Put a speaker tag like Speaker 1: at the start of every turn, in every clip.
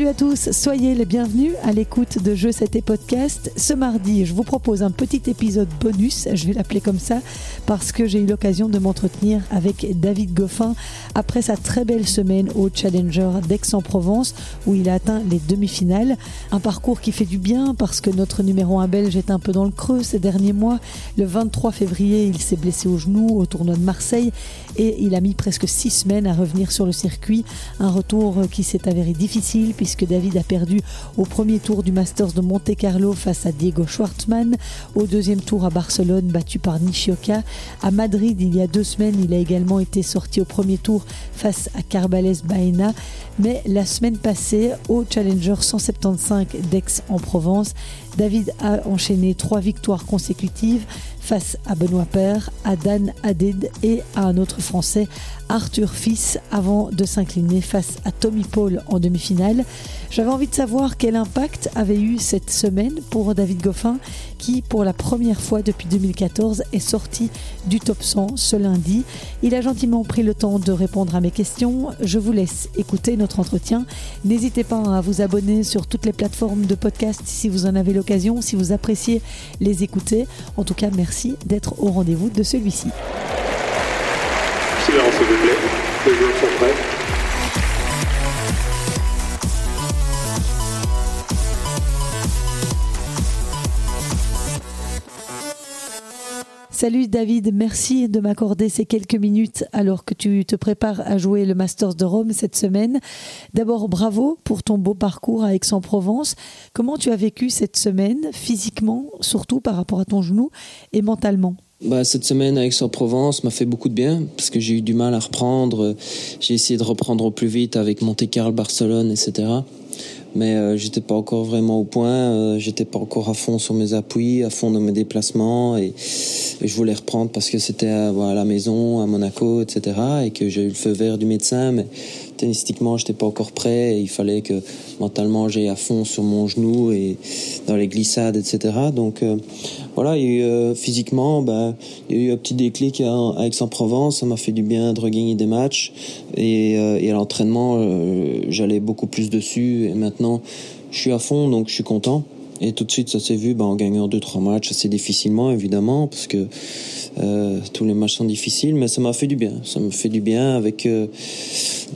Speaker 1: Salut à tous, soyez les bienvenus à l'écoute de Jeux C'était Podcast. Ce mardi, je vous propose un petit épisode bonus, je vais l'appeler comme ça, parce que j'ai eu l'occasion de m'entretenir avec David Goffin après sa très belle semaine au Challenger d'Aix-en-Provence, où il a atteint les demi-finales. Un parcours qui fait du bien, parce que notre numéro 1 belge est un peu dans le creux ces derniers mois. Le 23 février, il s'est blessé au genou au tournoi de Marseille et il a mis presque six semaines à revenir sur le circuit. Un retour qui s'est avéré difficile puisque David a perdu au premier tour du Masters de Monte Carlo face à Diego Schwartzmann, au deuxième tour à Barcelone battu par Nishioka. À Madrid, il y a deux semaines, il a également été sorti au premier tour face à Carbales Baena. Mais la semaine passée, au Challenger 175 d'Aix-en-Provence, David a enchaîné trois victoires consécutives face à Benoît Père, à Dan Hadid et à un autre Français, Arthur Fils, avant de s'incliner face à Tommy Paul en demi-finale. J'avais envie de savoir quel impact avait eu cette semaine pour David Goffin, qui pour la première fois depuis 2014 est sorti du top 100 ce lundi. Il a gentiment pris le temps de répondre à mes questions. Je vous laisse écouter notre entretien. N'hésitez pas à vous abonner sur toutes les plateformes de podcast si vous en avez l'occasion, si vous appréciez les écouter. En tout cas, merci d'être au rendez-vous de celui-ci. Salut David, merci de m'accorder ces quelques minutes alors que tu te prépares à jouer le Masters de Rome cette semaine. D'abord, bravo pour ton beau parcours à Aix-en-Provence. Comment tu as vécu cette semaine, physiquement, surtout par rapport à ton genou, et mentalement?
Speaker 2: Bah, cette semaine à Aix-en-Provence m'a fait beaucoup de bien parce que j'ai eu du mal à reprendre. J'ai essayé de reprendre au plus vite avec Monte-Carlo, Barcelone, etc mais euh, j'étais pas encore vraiment au point. Euh, j'étais pas encore à fond sur mes appuis, à fond dans mes déplacements, et, je voulais reprendre parce que c'était à, à, la maison, à Monaco, etc., et que j'ai eu le feu vert du médecin, mais tennistiquement, j'étais pas encore prêt. Et il fallait que mentalement, j'aille à fond sur mon genou et dans les glissades, etc. Donc euh, voilà, euh, physiquement, bah, il y a eu un petit déclic à, Aix-en-Provence. Ça m'a fait du bien de regagner des matchs. Et, euh, et à l'entraînement, j'allais beaucoup plus dessus. Et maintenant, je suis à fond, donc je suis content. Et tout de suite, ça s'est vu bah, en gagnant deux trois matchs assez difficilement, évidemment, parce que euh, tous les matchs sont difficiles, mais ça m'a fait du bien. Ça me fait du bien avec euh,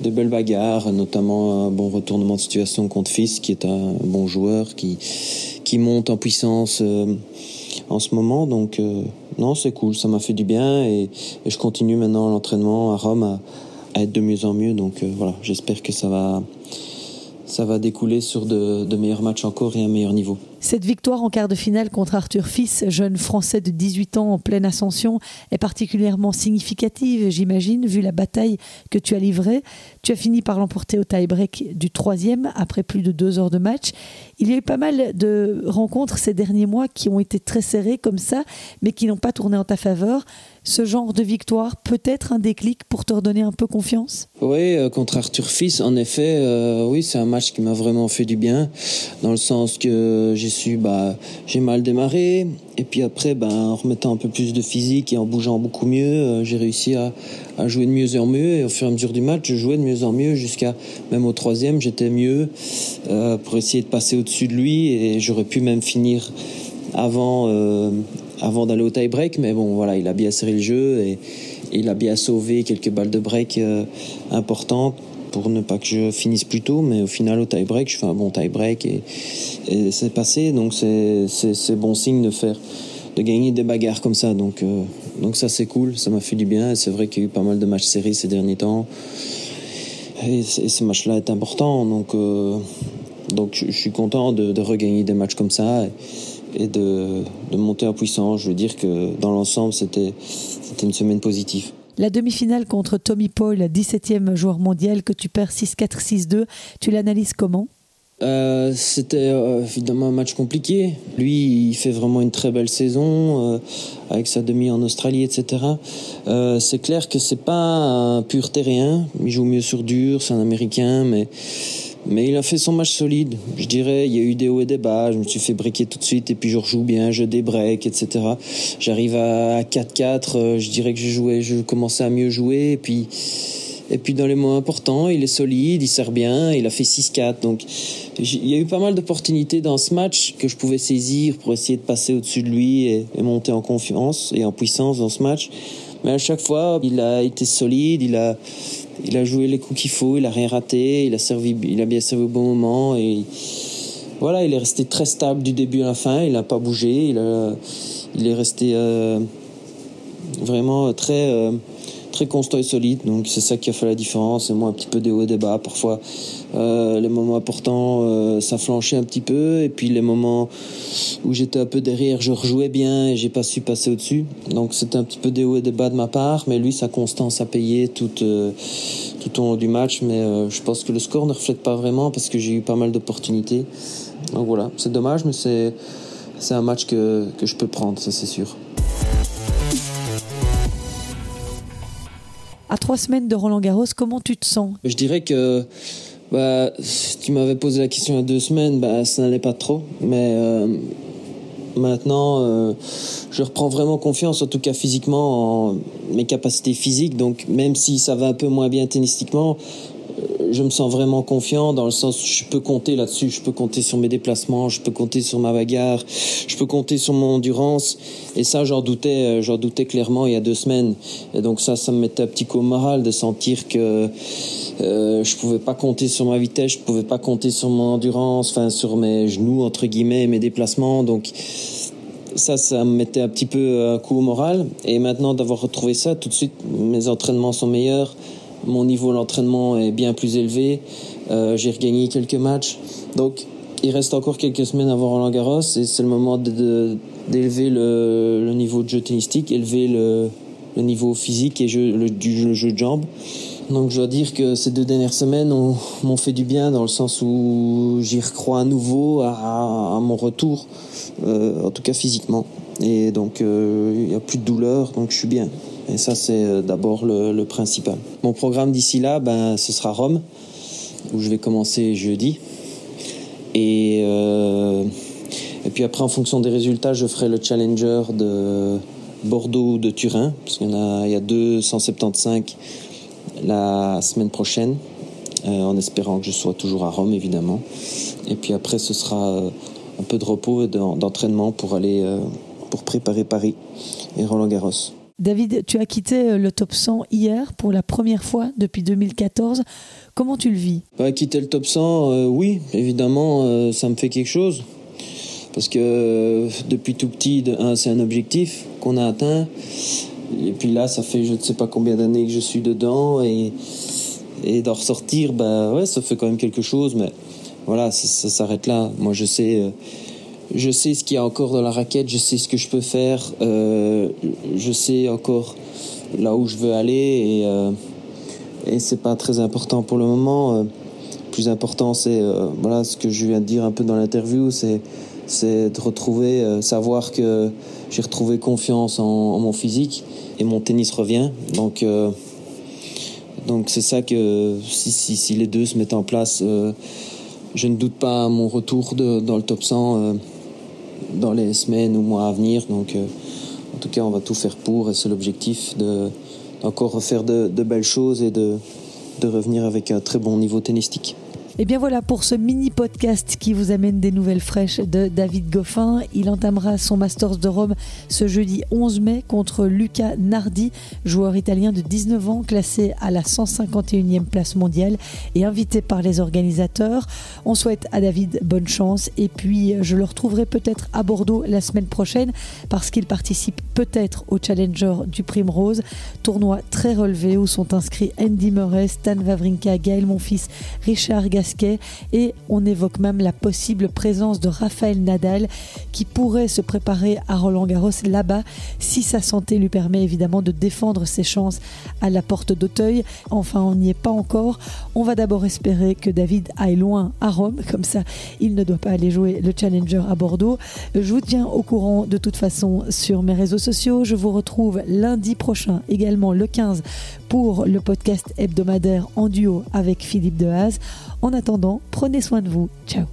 Speaker 2: de belles bagarres, notamment un bon retournement de situation contre Fils, qui est un bon joueur, qui, qui monte en puissance euh, en ce moment. Donc, non, c'est cool, ça m'a fait du bien. Et, je continue maintenant l'entraînement à Rome à, être de mieux en mieux. Donc, voilà, j'espère que ça va ça va découler sur de, meilleurs matchs encore et un meilleur niveau.
Speaker 1: Cette victoire en quart de finale contre Arthur Fils, jeune Français de 18 ans en pleine ascension, est particulièrement significative, j'imagine, vu la bataille que tu as livrée. Tu as fini par l'emporter au tie-break du troisième après plus de deux heures de match. Il y a eu pas mal de rencontres ces derniers mois qui ont été très serrées comme ça, mais qui n'ont pas tourné en ta faveur ce genre de victoire peut être un déclic pour te redonner un peu confiance?
Speaker 2: Oui, euh, contre Arthur Fils, en effet, euh, oui, c'est un match qui m'a vraiment fait du bien, dans le sens que j'ai bah, j'ai mal démarré, et puis après, bah, en remettant un peu plus de physique et en bougeant beaucoup mieux, euh, j'ai réussi à, jouer de mieux en mieux, et au fur et à mesure du match, je jouais de mieux en mieux, jusqu'à même au troisième, j'étais mieux euh, pour essayer de passer au-dessus de lui, et j'aurais pu même finir avant euh, avant d'aller au tie break mais bon voilà il a bien serré le jeu et, il a bien sauvé quelques balles de break importantes pour ne pas que je finisse plus tôt mais au final au tie break je fais un bon tie break et, c'est passé donc c'est bon signe de faire de gagner des bagarres comme ça donc euh, donc ça c'est cool ça m'a fait du bien c'est vrai qu'il y a eu pas mal de matchs serrés ces derniers temps et, ce match là est important donc euh, donc je, suis content de, regagner des matchs comme ça et, et de, de monter en puissance. Je veux dire que dans l'ensemble, c'était une semaine positive.
Speaker 1: La demi-finale contre Tommy Paul, 17e joueur mondial, que tu perds 6-4, 6-2, tu l'analyses comment?
Speaker 2: Euh, C'était euh, évidemment un match compliqué. Lui, il fait vraiment une très belle saison euh, avec sa demi en Australie, etc. C'est clair que c'est pas un pur terrien. Il joue mieux sur dur, c'est un Américain, mais mais il a fait son match solide. Je dirais, il y a eu des hauts et des bas. Je me suis fait briquer tout de suite et puis je rejoue bien, je débreak, etc. J'arrive à 4-4. Euh, je dirais que je jouais, je commençais à mieux jouer et puis Et puis dans les moments importants, il est solide, il sert bien, il a fait 6-4. Donc il y a eu pas mal d'opportunités dans ce match que je pouvais saisir pour essayer de passer au-dessus de lui et, monter en confiance et en puissance dans ce match. Mais à chaque fois, il a été solide, il a, il a joué les coups qu'il faut, il a rien raté, il a servi, il a bien servi au bon moment et voilà, il est resté très stable du début à la fin, il n'a pas bougé, il, est resté euh, vraiment très euh, très constant et solide. Donc c'est ça qui a fait la différence. Et moi un petit peu des hauts et des bas parfois. Euh, les moments importants, euh, ça flanchait un petit peu. Et puis les moments où j'étais un peu derrière, je rejouais bien et j'ai pas su passer au-dessus. Donc c'était un petit peu des hauts et des bas de ma part. Mais lui, sa constance a payé tout, euh, tout au long du match. Mais je pense que le score ne reflète pas vraiment parce que j'ai eu pas mal d'opportunités. Donc voilà, c'est dommage, mais c'est, c'est un match que, que je peux prendre, ça c'est sûr.
Speaker 1: À trois semaines de Roland Garros, comment tu te sens?
Speaker 2: Je dirais que bah, si tu m'avais posé la question il y a deux semaines, bah, ça n'allait pas trop. Mais euh, maintenant, euh, je reprends vraiment confiance, en tout cas physiquement, en mes capacités physiques. Donc même si ça va un peu moins bien tennistiquement, je me sens vraiment confiant dans le sens où je peux compter là-dessus, je peux compter sur mes déplacements, je peux compter sur ma bagarre, je peux compter sur mon endurance. Et ça, j'en doutais, euh, j'en doutais clairement il y a deux semaines. Et donc ça, ça me mettait un petit coup au moral de sentir que euh, je pouvais pas compter sur ma vitesse, je pouvais pas compter sur mon endurance, enfin sur mes genoux entre guillemets, mes déplacements. Donc ça, ça me mettait un petit peu un coup au moral. Et maintenant d'avoir retrouvé ça, tout de suite, mes entraînements sont meilleurs mon niveau d'entraînement est bien plus élevé. Euh, j'ai regagné quelques matchs. Donc, il reste encore quelques semaines avant Roland Garros et c'est le moment d'élever le, niveau de jeu tennistique, élever le, niveau physique et le, jeu de jambes. Donc je dois dire que ces deux dernières semaines m'ont fait du bien dans le sens où j'y recrois à nouveau à, mon retour, euh, en tout cas physiquement. Et donc euh, il n'y a plus de douleur, donc je suis bien. Et ça, c'est euh, d'abord le, principal. Mon programme d'ici là, ben, ce sera Rome, où je vais commencer jeudi. Et, euh, et puis après, en fonction des résultats, je ferai le challenger de Bordeaux ou de Turin, parce qu'il y, en a, y a deux 175 la semaine prochaine, euh, en espérant que je sois toujours à Rome, évidemment. Et puis après, ce sera un peu de repos et d'entraînement pour aller pour préparer Paris et Roland Garros.
Speaker 1: David, tu as quitté euh, le top 100 hier pour la première fois depuis 2014. Comment tu le vis?
Speaker 2: Bah, Quitter le top 100, euh, oui, évidemment, euh, ça me fait quelque chose. Parce que depuis tout petit, c'est un objectif qu'on a atteint. Et puis là, ça fait je ne sais pas combien d'années que je suis dedans. Et, d'en ressortir, bah, ça fait quand même quelque chose. Mais voilà, ça s'arrête là. Moi, je sais je sais ce qu'il y a encore dans la raquette, je sais ce que je peux faire, euh, je sais encore là où je veux aller et, euh, et c'est pas très important pour le moment. Euh, plus important, c'est euh, voilà ce que je viens de dire un peu dans l'interview, c'est c'est de retrouver, savoir que j'ai retrouvé confiance en, mon physique et mon tennis revient. Donc donc c'est ça que si, si, les deux se mettent en place, je ne doute pas à mon retour dans le top 100 dans les semaines ou mois à venir. Donc, euh, en tout cas, on va tout faire pour et c'est l'objectif de encore refaire de, de, belles choses et de, de revenir avec un très bon niveau tennistique.
Speaker 1: Et bien voilà pour ce mini podcast qui vous amène des nouvelles fraîches de David Goffin. Il entamera son Masters de Rome ce jeudi 11 mai contre Luca Nardi, joueur italien de 19 ans classé à la 151e place mondiale et invité par les organisateurs. On souhaite à David bonne chance et puis je le retrouverai peut-être à Bordeaux la semaine prochaine parce qu'il participe peut-être au Challenger du Primrose, tournoi très relevé où sont inscrits Andy Murray, Stan Wawrinka, Gaël Monfils, Richard Et on évoque même la possible présence de Raphaël Nadal qui pourrait se préparer à Roland Garros là-bas si sa santé lui permet évidemment de défendre ses chances à la porte d'Auteuil. Enfin, on n'y est pas encore. On va d'abord espérer que David aille loin à Rome, comme ça il ne doit pas aller jouer le Challenger à Bordeaux. Je vous tiens au courant de toute façon sur mes réseaux sociaux. Je vous retrouve lundi prochain, également le 15, pour le podcast hebdomadaire en duo avec Philippe Dehaze. En attendant, prenez soin de vous. Ciao